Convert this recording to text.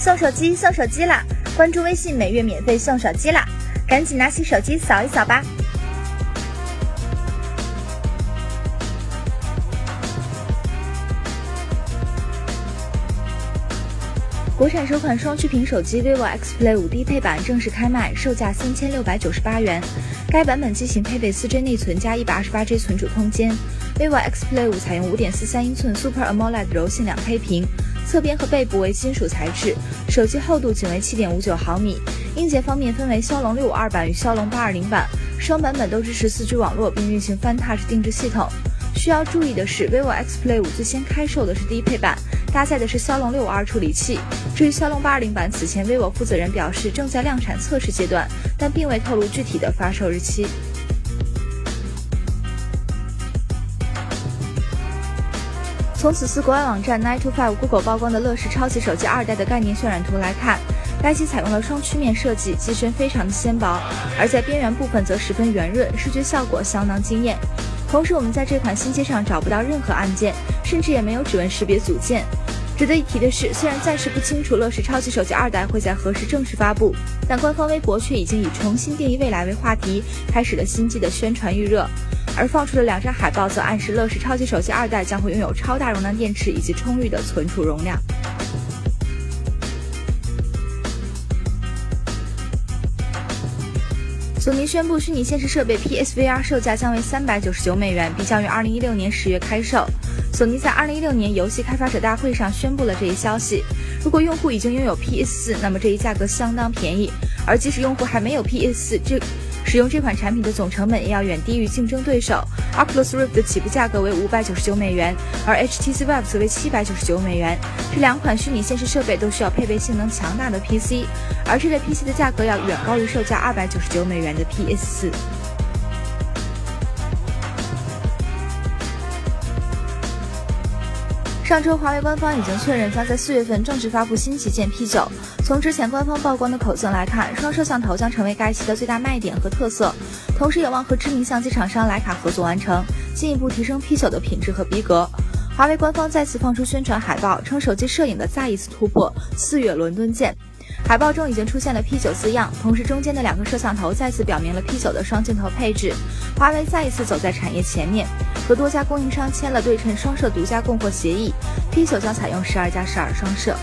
送手机送手机啦！关注微信，每月免费送手机啦！赶紧拿起手机扫一扫吧。国产首款双曲屏手机 vivo X Play 五低配版正式开卖，售价三千六百九十八元。该版本机型配备四 G 内存加一百二十八 G 存储空间。vivo X Play 五采用五点四三英寸 Super AMOLED 柔性两 K 屏，侧边和背部为金属材质，手机厚度仅为七点五九毫米。硬件方面分为骁龙六五二版与骁龙八二零版，双版本都支持四 G 网络，并运行 FunTouch 定制系统。需要注意的是，vivo X Play 五最先开售的是低配版，搭载的是骁龙六五二处理器。至于骁龙八二零版，此前 vivo 负责人表示正在量产测试阶段，但并未透露具体的发售日期。从此次国外网站 Nine to Five Google 曝光的乐视超级手机二代的概念渲染图来看，该机采用了双曲面设计，机身非常的纤薄，而在边缘部分则十分圆润，视觉效果相当惊艳。同时，我们在这款新机上找不到任何按键，甚至也没有指纹识别组件。值得一提的是，虽然暂时不清楚乐视超级手机二代会在何时正式发布，但官方微博却已经以重新定义未来为话题，开始了新机的宣传预热。而放出的两张海报则暗示乐视超级手机二代将会拥有超大容量电池以及充裕的存储容量。索尼宣布，虚拟现实设备 PSVR 售价将为三百九十九美元，并将于二零一六年十月开售。索尼在二零一六年游戏开发者大会上宣布了这一消息。如果用户已经拥有 PS 四，那么这一价格相当便宜；而即使用户还没有 PS 四，这使用这款产品的总成本也要远低于竞争对手。Oculus Rift 的起步价格为五百九十九美元，而 HTC Vive 则为七百九十九美元。这两款虚拟现实设备都需要配备性能强大的 PC，而这类 PC 的价格要远高于售价二百九十九美元的 PS 四。上周，华为官方已经确认将在四月份正式发布新旗舰 P9。从之前官方曝光的口径来看，双摄像头将成为该机的最大卖点和特色，同时有望和知名相机厂商徕卡合作完成，进一步提升 P9 的品质和逼格。华为官方再次放出宣传海报，称手机摄影的再一次突破，四月伦敦见。海报中已经出现了 P9 字样，同时中间的两个摄像头再次表明了 P9 的双镜头配置。华为再一次走在产业前面，和多家供应商签了对称双摄独家供货协议，P9 将采用十二加十二双摄。